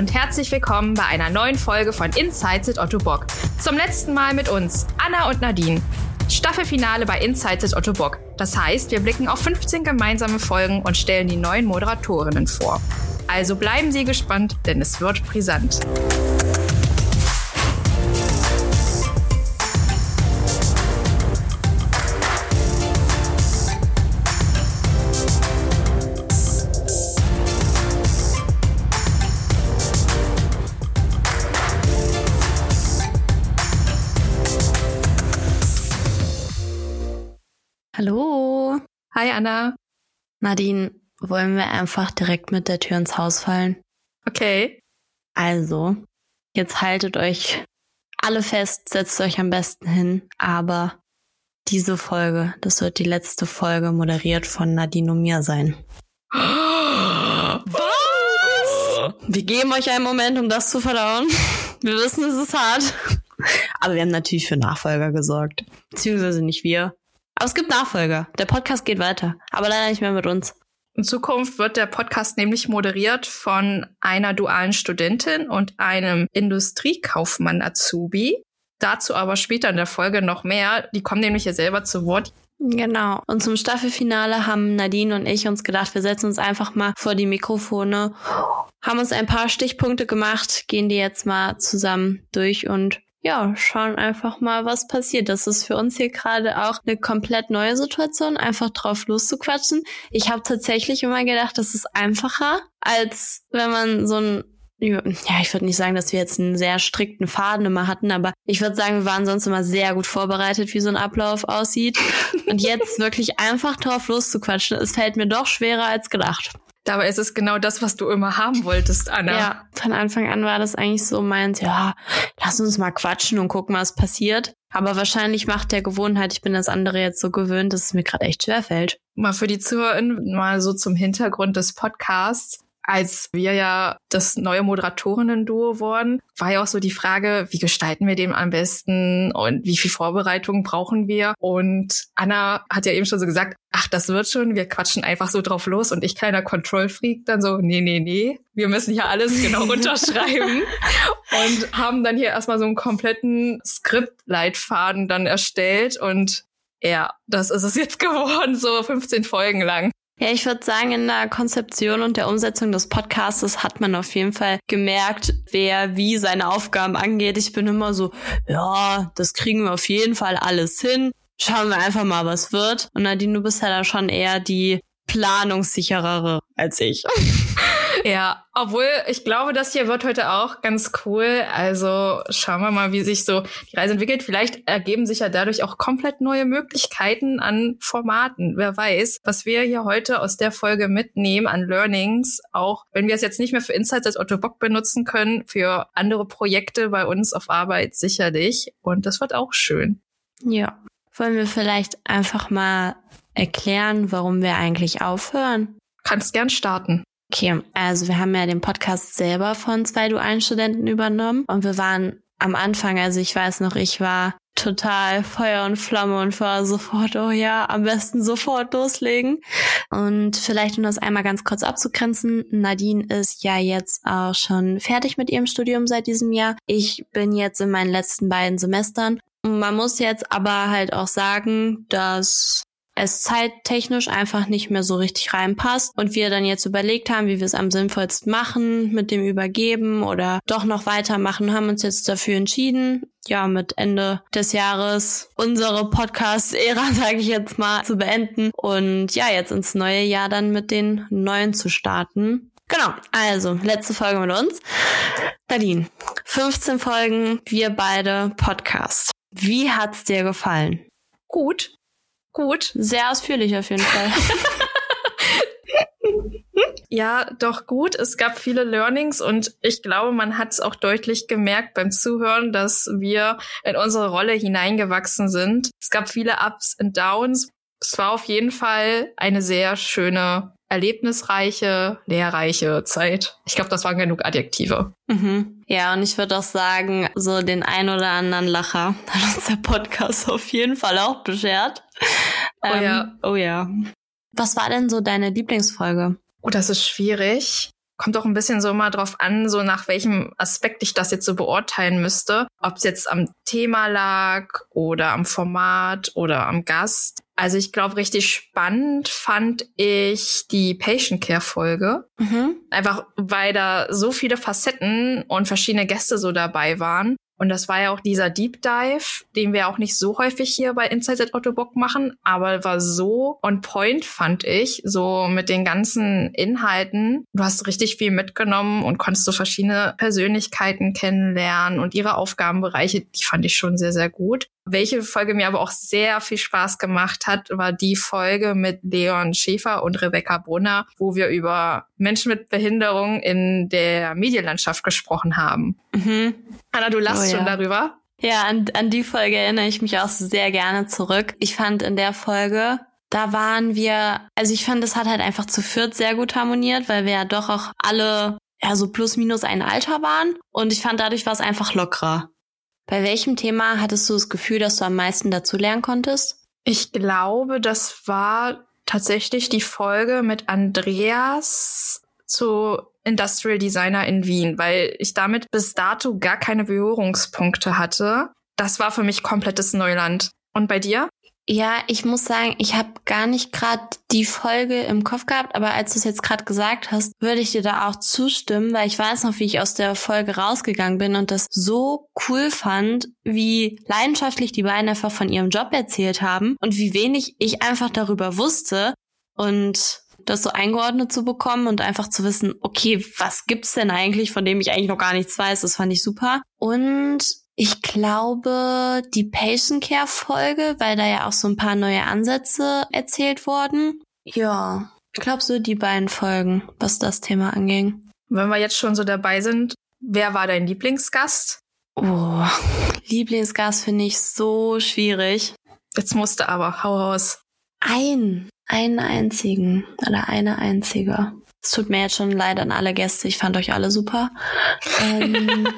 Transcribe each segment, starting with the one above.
und herzlich willkommen bei einer neuen Folge von Insights at Otto Bock. Zum letzten Mal mit uns, Anna und Nadine. Staffelfinale bei Insights at Otto Bock. Das heißt, wir blicken auf 15 gemeinsame Folgen und stellen die neuen Moderatorinnen vor. Also bleiben Sie gespannt, denn es wird brisant. Hi Anna. Nadine, wollen wir einfach direkt mit der Tür ins Haus fallen? Okay. Also, jetzt haltet euch alle fest, setzt euch am besten hin, aber diese Folge, das wird die letzte Folge moderiert von Nadine und mir sein. Was? Wir geben euch einen Moment, um das zu verdauen. Wir wissen, es ist hart. Aber wir haben natürlich für Nachfolger gesorgt. Beziehungsweise nicht wir, aber es gibt Nachfolger. Der Podcast geht weiter, aber leider nicht mehr mit uns. In Zukunft wird der Podcast nämlich moderiert von einer dualen Studentin und einem Industriekaufmann Azubi. Dazu aber später in der Folge noch mehr. Die kommen nämlich hier selber zu Wort. Genau. Und zum Staffelfinale haben Nadine und ich uns gedacht, wir setzen uns einfach mal vor die Mikrofone, haben uns ein paar Stichpunkte gemacht, gehen die jetzt mal zusammen durch und ja, schauen einfach mal, was passiert. Das ist für uns hier gerade auch eine komplett neue Situation, einfach drauf loszuquatschen. Ich habe tatsächlich immer gedacht, das ist einfacher, als wenn man so ein ja, ich würde nicht sagen, dass wir jetzt einen sehr strikten Faden immer hatten, aber ich würde sagen, wir waren sonst immer sehr gut vorbereitet, wie so ein Ablauf aussieht. Und jetzt wirklich einfach drauf loszuquatschen, es fällt mir doch schwerer als gedacht. Dabei ist es genau das, was du immer haben wolltest, Anna. Ja, von Anfang an war das eigentlich so meins, ja, lass uns mal quatschen und gucken, was passiert. Aber wahrscheinlich macht der Gewohnheit, ich bin das andere jetzt so gewöhnt, dass es mir gerade echt schwer fällt. Mal für die Zuhörer, mal so zum Hintergrund des Podcasts als wir ja das neue Moderatorinnen-Duo wurden, war ja auch so die Frage, wie gestalten wir den am besten und wie viel Vorbereitung brauchen wir? Und Anna hat ja eben schon so gesagt, ach, das wird schon, wir quatschen einfach so drauf los und ich kleiner Control-Freak dann so, nee, nee, nee, wir müssen hier alles genau unterschreiben und haben dann hier erstmal so einen kompletten Skriptleitfaden dann erstellt und ja, das ist es jetzt geworden, so 15 Folgen lang. Ja, ich würde sagen, in der Konzeption und der Umsetzung des Podcasts hat man auf jeden Fall gemerkt, wer wie seine Aufgaben angeht. Ich bin immer so, ja, das kriegen wir auf jeden Fall alles hin. Schauen wir einfach mal, was wird. Und Nadine, du bist ja da schon eher die planungssicherere als ich. Ja, obwohl ich glaube, das hier wird heute auch ganz cool. Also schauen wir mal, wie sich so die Reise entwickelt. Vielleicht ergeben sich ja dadurch auch komplett neue Möglichkeiten an Formaten. Wer weiß, was wir hier heute aus der Folge mitnehmen an Learnings, auch wenn wir es jetzt nicht mehr für Insights als Otto Bock benutzen können, für andere Projekte bei uns auf Arbeit sicherlich. Und das wird auch schön. Ja. Wollen wir vielleicht einfach mal erklären, warum wir eigentlich aufhören? Kannst gern starten. Okay, also wir haben ja den Podcast selber von zwei dualen Studenten übernommen und wir waren am Anfang, also ich weiß noch, ich war total Feuer und Flamme und war sofort, oh ja, am besten sofort loslegen. Und vielleicht, um das einmal ganz kurz abzugrenzen, Nadine ist ja jetzt auch schon fertig mit ihrem Studium seit diesem Jahr. Ich bin jetzt in meinen letzten beiden Semestern. Man muss jetzt aber halt auch sagen, dass es zeittechnisch einfach nicht mehr so richtig reinpasst und wir dann jetzt überlegt haben, wie wir es am sinnvollsten machen mit dem Übergeben oder doch noch weitermachen, haben uns jetzt dafür entschieden, ja, mit Ende des Jahres unsere Podcast-Ära, sage ich jetzt mal, zu beenden und ja, jetzt ins neue Jahr dann mit den neuen zu starten. Genau, also letzte Folge mit uns. Nadine, 15 Folgen, wir beide Podcast. Wie hat's dir gefallen? Gut. Gut. Sehr ausführlich auf jeden Fall. ja, doch gut. Es gab viele Learnings und ich glaube, man hat es auch deutlich gemerkt beim Zuhören, dass wir in unsere Rolle hineingewachsen sind. Es gab viele Ups und Downs. Es war auf jeden Fall eine sehr schöne, erlebnisreiche, lehrreiche Zeit. Ich glaube, das waren genug Adjektive. Mhm. Ja, und ich würde auch sagen, so den ein oder anderen Lacher hat uns der Podcast auf jeden Fall auch beschert. Oh ähm, ja. Oh ja. Was war denn so deine Lieblingsfolge? Oh, das ist schwierig. kommt auch ein bisschen so immer drauf an, so nach welchem Aspekt ich das jetzt so beurteilen müsste. Ob es jetzt am Thema lag oder am Format oder am Gast. Also ich glaube, richtig spannend fand ich die Patient Care Folge. Mhm. Einfach weil da so viele Facetten und verschiedene Gäste so dabei waren. Und das war ja auch dieser Deep Dive, den wir auch nicht so häufig hier bei Inside at Otto Bock machen, aber war so on point, fand ich, so mit den ganzen Inhalten. Du hast richtig viel mitgenommen und konntest so verschiedene Persönlichkeiten kennenlernen und ihre Aufgabenbereiche, die fand ich schon sehr, sehr gut. Welche Folge mir aber auch sehr viel Spaß gemacht hat, war die Folge mit Leon Schäfer und Rebecca Brunner, wo wir über Menschen mit Behinderung in der Medienlandschaft gesprochen haben. Mhm. Anna, du lachst oh, ja. schon darüber. Ja, an, an die Folge erinnere ich mich auch sehr gerne zurück. Ich fand in der Folge, da waren wir, also ich fand, es hat halt einfach zu viert sehr gut harmoniert, weil wir ja doch auch alle ja so plus minus ein Alter waren. Und ich fand, dadurch war es einfach lockerer. Bei welchem Thema hattest du das Gefühl, dass du am meisten dazu lernen konntest? Ich glaube, das war tatsächlich die Folge mit Andreas zu Industrial Designer in Wien, weil ich damit bis dato gar keine Berührungspunkte hatte. Das war für mich komplettes Neuland. Und bei dir? Ja, ich muss sagen, ich habe gar nicht gerade die Folge im Kopf gehabt, aber als du es jetzt gerade gesagt hast, würde ich dir da auch zustimmen, weil ich weiß noch, wie ich aus der Folge rausgegangen bin und das so cool fand, wie leidenschaftlich die beiden einfach von ihrem Job erzählt haben und wie wenig ich einfach darüber wusste und das so eingeordnet zu bekommen und einfach zu wissen, okay, was gibt's denn eigentlich, von dem ich eigentlich noch gar nichts weiß, das fand ich super. Und ich glaube, die Patient Care Folge, weil da ja auch so ein paar neue Ansätze erzählt wurden. Ja, ich glaube so die beiden Folgen, was das Thema anging. Wenn wir jetzt schon so dabei sind, wer war dein Lieblingsgast? Oh, Lieblingsgast finde ich so schwierig. Jetzt musste aber, hau raus. Ein, einen einzigen oder eine einzige. Es tut mir jetzt schon leid an alle Gäste. Ich fand euch alle super. ähm,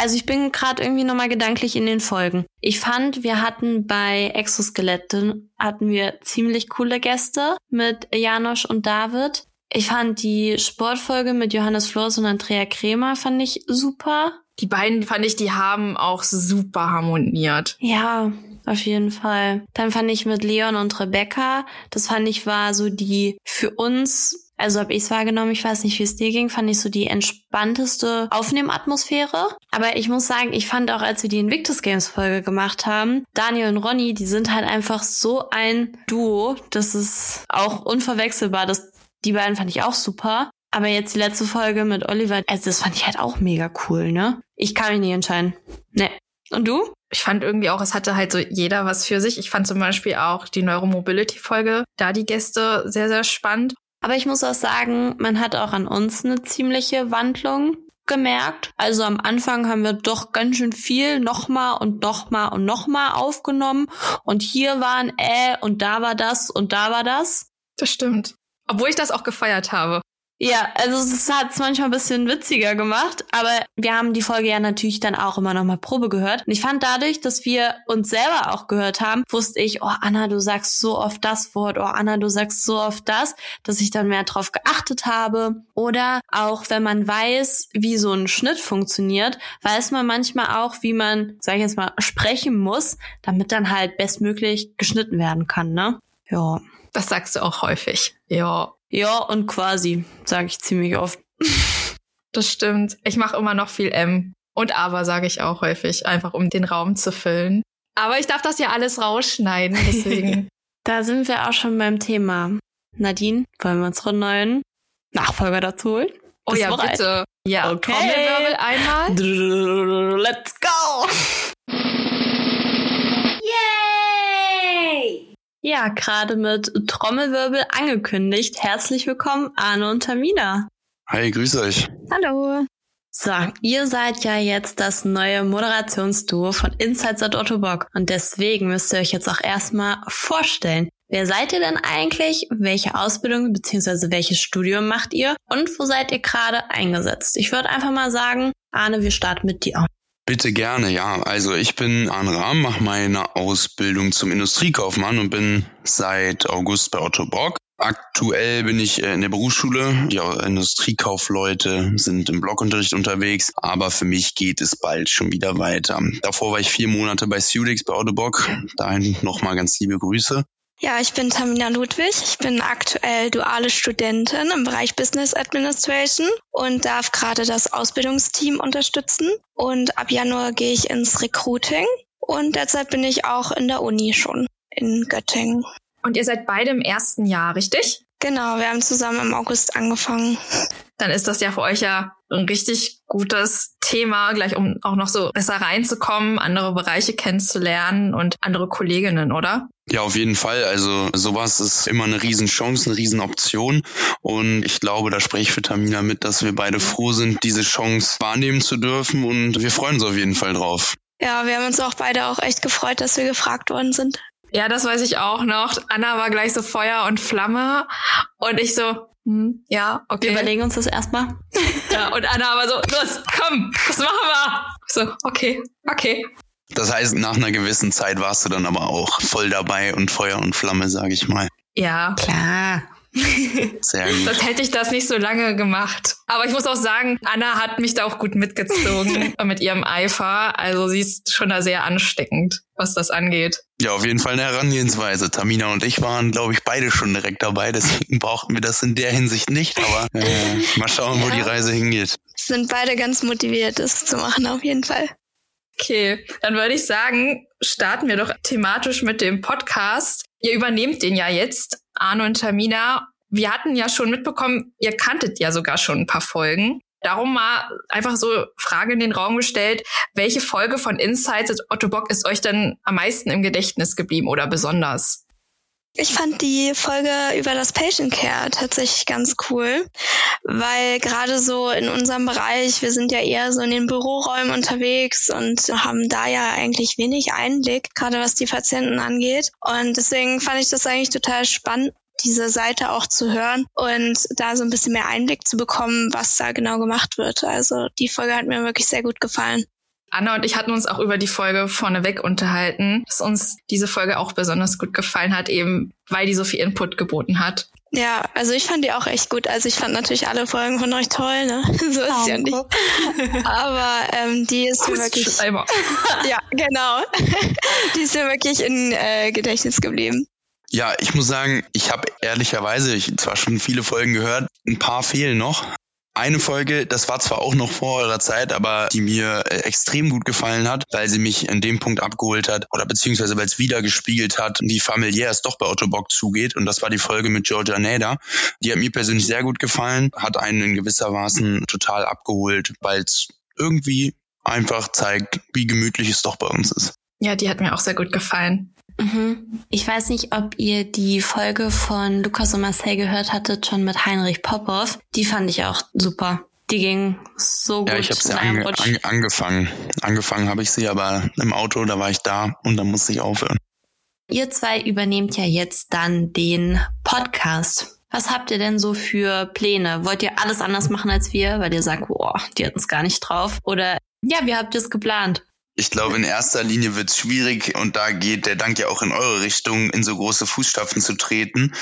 Also ich bin gerade irgendwie nochmal gedanklich in den Folgen. Ich fand, wir hatten bei Exoskeletten hatten wir ziemlich coole Gäste mit Janosch und David. Ich fand die Sportfolge mit Johannes Flors und Andrea Kremer fand ich super. Die beiden fand ich, die haben auch super harmoniert. Ja, auf jeden Fall. Dann fand ich mit Leon und Rebecca, das fand ich war so die für uns also habe ich es wahrgenommen, ich weiß nicht, wie es dir ging, fand ich so die entspannteste Aufnehmatmosphäre. Aber ich muss sagen, ich fand auch, als wir die Invictus Games Folge gemacht haben, Daniel und Ronny, die sind halt einfach so ein Duo, das ist auch unverwechselbar. Das, die beiden fand ich auch super. Aber jetzt die letzte Folge mit Oliver, also das fand ich halt auch mega cool, ne? Ich kann mich nicht entscheiden. Ne. Und du? Ich fand irgendwie auch, es hatte halt so jeder was für sich. Ich fand zum Beispiel auch die Neuromobility-Folge, da die Gäste sehr, sehr spannend. Aber ich muss auch sagen, man hat auch an uns eine ziemliche Wandlung gemerkt. Also am Anfang haben wir doch ganz schön viel nochmal und nochmal und nochmal aufgenommen. Und hier waren äh und da war das und da war das. Das stimmt. Obwohl ich das auch gefeiert habe. Ja, also es hat es manchmal ein bisschen witziger gemacht, aber wir haben die Folge ja natürlich dann auch immer noch mal Probe gehört. Und ich fand dadurch, dass wir uns selber auch gehört haben, wusste ich, oh Anna, du sagst so oft das Wort, oh Anna, du sagst so oft das, dass ich dann mehr drauf geachtet habe. Oder auch wenn man weiß, wie so ein Schnitt funktioniert, weiß man manchmal auch, wie man, sag ich jetzt mal, sprechen muss, damit dann halt bestmöglich geschnitten werden kann, ne? Ja. Das sagst du auch häufig. Ja. Ja, und quasi, sage ich ziemlich oft. das stimmt. Ich mache immer noch viel M. Und aber sage ich auch häufig, einfach um den Raum zu füllen. Aber ich darf das ja alles rausschneiden, deswegen. da sind wir auch schon beim Thema. Nadine, wollen wir unseren neuen Nachfolger dazu holen? Oh ja, bereit? bitte. Ja, okay. Trommelwirbel einmal. Let's go! Ja, gerade mit Trommelwirbel angekündigt. Herzlich willkommen, Arne und Tamina. Hi, grüße euch. Hallo. So, ihr seid ja jetzt das neue Moderationsduo von Insights at Otto Bock und deswegen müsst ihr euch jetzt auch erstmal vorstellen. Wer seid ihr denn eigentlich? Welche Ausbildung bzw. welches Studium macht ihr? Und wo seid ihr gerade eingesetzt? Ich würde einfach mal sagen, Arne, wir starten mit dir. Bitte gerne, ja. Also ich bin Arne Rahm, mache meine Ausbildung zum Industriekaufmann und bin seit August bei Otto Bock. Aktuell bin ich äh, in der Berufsschule. Die Industriekaufleute sind im Blockunterricht unterwegs, aber für mich geht es bald schon wieder weiter. Davor war ich vier Monate bei Studix bei Autobock. Dahin nochmal ganz liebe Grüße. Ja, ich bin Tamina Ludwig. Ich bin aktuell duale Studentin im Bereich Business Administration und darf gerade das Ausbildungsteam unterstützen. Und ab Januar gehe ich ins Recruiting und derzeit bin ich auch in der Uni schon in Göttingen. Und ihr seid beide im ersten Jahr, richtig? Genau, wir haben zusammen im August angefangen. Dann ist das ja für euch ja ein richtig gutes Thema, gleich um auch noch so besser reinzukommen, andere Bereiche kennenzulernen und andere Kolleginnen, oder? Ja, auf jeden Fall. Also sowas ist immer eine Riesenchance, eine Riesenoption. Und ich glaube, da spreche ich für Tamina mit, dass wir beide froh sind, diese Chance wahrnehmen zu dürfen. Und wir freuen uns auf jeden Fall drauf. Ja, wir haben uns auch beide auch echt gefreut, dass wir gefragt worden sind. Ja, das weiß ich auch noch. Anna war gleich so Feuer und Flamme und ich so, hm, ja, okay. Wir überlegen uns das erstmal. Ja, und Anna aber so, los, komm, das machen wir. So, okay, okay. Das heißt, nach einer gewissen Zeit warst du dann aber auch voll dabei und Feuer und Flamme, sag ich mal. Ja. Klar. Sehr gut. Sonst hätte ich das nicht so lange gemacht. Aber ich muss auch sagen, Anna hat mich da auch gut mitgezogen mit ihrem Eifer. Also sie ist schon da sehr ansteckend, was das angeht. Ja, auf jeden Fall eine Herangehensweise. Tamina und ich waren, glaube ich, beide schon direkt dabei. Deswegen brauchten wir das in der Hinsicht nicht. Aber äh, mal schauen, wo ja. die Reise hingeht. Sind beide ganz motiviert, das zu machen, auf jeden Fall. Okay, dann würde ich sagen, starten wir doch thematisch mit dem Podcast. Ihr übernehmt den ja jetzt Arno und Tamina. Wir hatten ja schon mitbekommen, ihr kanntet ja sogar schon ein paar Folgen. Darum mal einfach so Frage in den Raum gestellt, welche Folge von Insights Otto Bock ist euch denn am meisten im Gedächtnis geblieben oder besonders? Ich fand die Folge über das Patient Care tatsächlich ganz cool, weil gerade so in unserem Bereich, wir sind ja eher so in den Büroräumen unterwegs und haben da ja eigentlich wenig Einblick, gerade was die Patienten angeht. Und deswegen fand ich das eigentlich total spannend, diese Seite auch zu hören und da so ein bisschen mehr Einblick zu bekommen, was da genau gemacht wird. Also die Folge hat mir wirklich sehr gut gefallen. Anna und ich hatten uns auch über die Folge vorneweg unterhalten, dass uns diese Folge auch besonders gut gefallen hat, eben weil die so viel Input geboten hat. Ja, also ich fand die auch echt gut. Also ich fand natürlich alle Folgen von euch toll, ne? So ist ja nicht. Aber ähm, die ist mir wirklich. ja, genau. die ist mir wirklich in äh, Gedächtnis geblieben. Ja, ich muss sagen, ich habe ehrlicherweise ich zwar schon viele Folgen gehört, ein paar fehlen noch, eine Folge, das war zwar auch noch vor eurer Zeit, aber die mir äh, extrem gut gefallen hat, weil sie mich in dem Punkt abgeholt hat oder beziehungsweise weil es wieder gespiegelt hat, wie familiär es doch bei Otto Bock zugeht. Und das war die Folge mit Georgia Nader. Die hat mir persönlich sehr gut gefallen, hat einen in gewisser Maßen total abgeholt, weil es irgendwie einfach zeigt, wie gemütlich es doch bei uns ist. Ja, die hat mir auch sehr gut gefallen. Mhm. Ich weiß nicht, ob ihr die Folge von Lukas und Marcel gehört hattet, schon mit Heinrich Popov. Die fand ich auch super. Die ging so gut. Ja, ich habe sie ange an angefangen. Angefangen habe ich sie, aber im Auto, da war ich da und dann musste ich aufhören. Ihr zwei übernehmt ja jetzt dann den Podcast. Was habt ihr denn so für Pläne? Wollt ihr alles anders machen als wir, weil ihr sagt, boah, die hatten es gar nicht drauf? Oder ja, wie habt ihr es geplant? Ich glaube, in erster Linie wird es schwierig und da geht der Dank ja auch in eure Richtung, in so große Fußstapfen zu treten.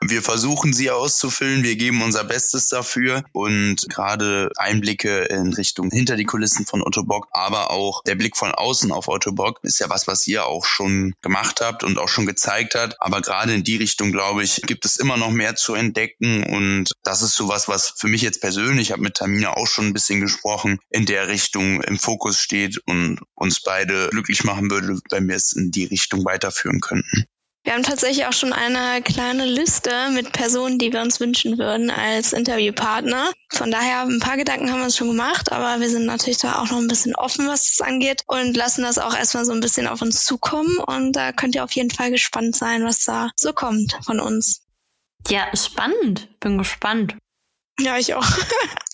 Wir versuchen sie auszufüllen, wir geben unser Bestes dafür und gerade Einblicke in Richtung hinter die Kulissen von Otto Bock, aber auch der Blick von außen auf Otto Bock ist ja was, was ihr auch schon gemacht habt und auch schon gezeigt habt. Aber gerade in die Richtung, glaube ich, gibt es immer noch mehr zu entdecken und das ist sowas, was für mich jetzt persönlich, ich habe mit Tamina auch schon ein bisschen gesprochen, in der Richtung im Fokus steht und uns beide glücklich machen würde, wenn wir es in die Richtung weiterführen könnten. Wir haben tatsächlich auch schon eine kleine Liste mit Personen, die wir uns wünschen würden als Interviewpartner. Von daher ein paar Gedanken haben wir uns schon gemacht, aber wir sind natürlich da auch noch ein bisschen offen, was das angeht und lassen das auch erstmal so ein bisschen auf uns zukommen. Und da könnt ihr auf jeden Fall gespannt sein, was da so kommt von uns. Ja, spannend. Bin gespannt. Ja, ich auch.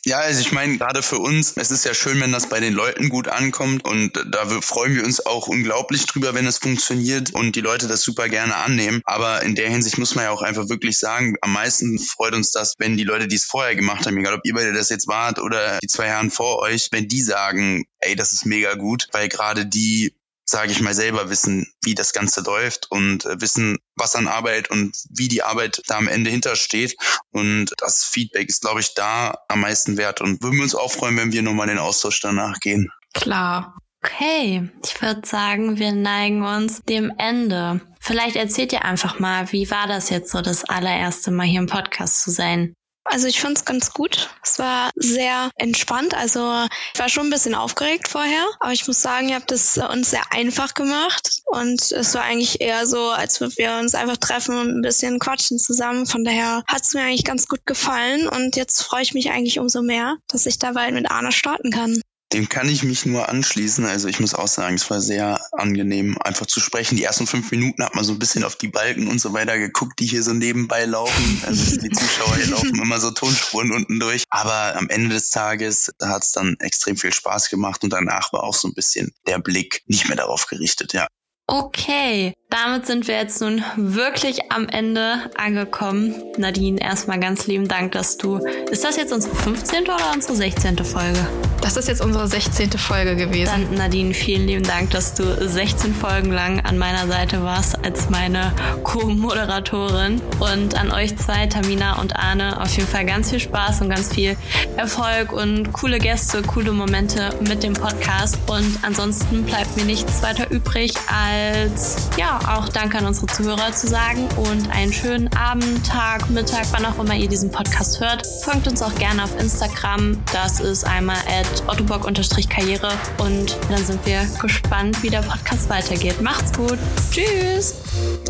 Ja, also ich meine, gerade für uns, es ist ja schön, wenn das bei den Leuten gut ankommt und da freuen wir uns auch unglaublich drüber, wenn es funktioniert und die Leute das super gerne annehmen. Aber in der Hinsicht muss man ja auch einfach wirklich sagen, am meisten freut uns das, wenn die Leute, die es vorher gemacht haben, egal ob ihr beide das jetzt wart oder die zwei Herren vor euch, wenn die sagen, ey, das ist mega gut, weil gerade die sage ich mal, selber wissen, wie das Ganze läuft und äh, wissen, was an Arbeit und wie die Arbeit da am Ende hintersteht. Und das Feedback ist, glaube ich, da am meisten wert und würden wir uns auch freuen, wenn wir nochmal den Austausch danach gehen. Klar. Okay, ich würde sagen, wir neigen uns dem Ende. Vielleicht erzählt ihr einfach mal, wie war das jetzt so, das allererste Mal hier im Podcast zu sein? Also ich fand es ganz gut. Es war sehr entspannt. Also ich war schon ein bisschen aufgeregt vorher, aber ich muss sagen, ihr habt es uns sehr einfach gemacht und es war eigentlich eher so, als würden wir uns einfach treffen und ein bisschen quatschen zusammen. Von daher hat es mir eigentlich ganz gut gefallen und jetzt freue ich mich eigentlich umso mehr, dass ich da bald mit Arne starten kann. Dem kann ich mich nur anschließen. Also ich muss auch sagen, es war sehr angenehm, einfach zu sprechen. Die ersten fünf Minuten hat man so ein bisschen auf die Balken und so weiter geguckt, die hier so nebenbei laufen. Also die Zuschauer hier laufen immer so Tonspuren unten durch. Aber am Ende des Tages hat es dann extrem viel Spaß gemacht und danach war auch so ein bisschen der Blick nicht mehr darauf gerichtet, ja. Okay, damit sind wir jetzt nun wirklich am Ende angekommen. Nadine, erstmal ganz lieben Dank, dass du. Ist das jetzt unsere 15. oder unsere 16. Folge? Das ist jetzt unsere 16. Folge gewesen. Dann, Nadine, vielen lieben Dank, dass du 16 Folgen lang an meiner Seite warst als meine Co-Moderatorin. Und an euch zwei, Tamina und Arne, auf jeden Fall ganz viel Spaß und ganz viel Erfolg und coole Gäste, coole Momente mit dem Podcast. Und ansonsten bleibt mir nichts weiter übrig als ja auch Danke an unsere Zuhörer zu sagen und einen schönen Abend, Tag, Mittag, wann auch immer ihr diesen Podcast hört. Folgt uns auch gerne auf Instagram. Das ist einmal at ottobock-karriere und dann sind wir gespannt, wie der Podcast weitergeht. Macht's gut. Tschüss.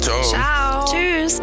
Ciao. Ciao. Tschüss.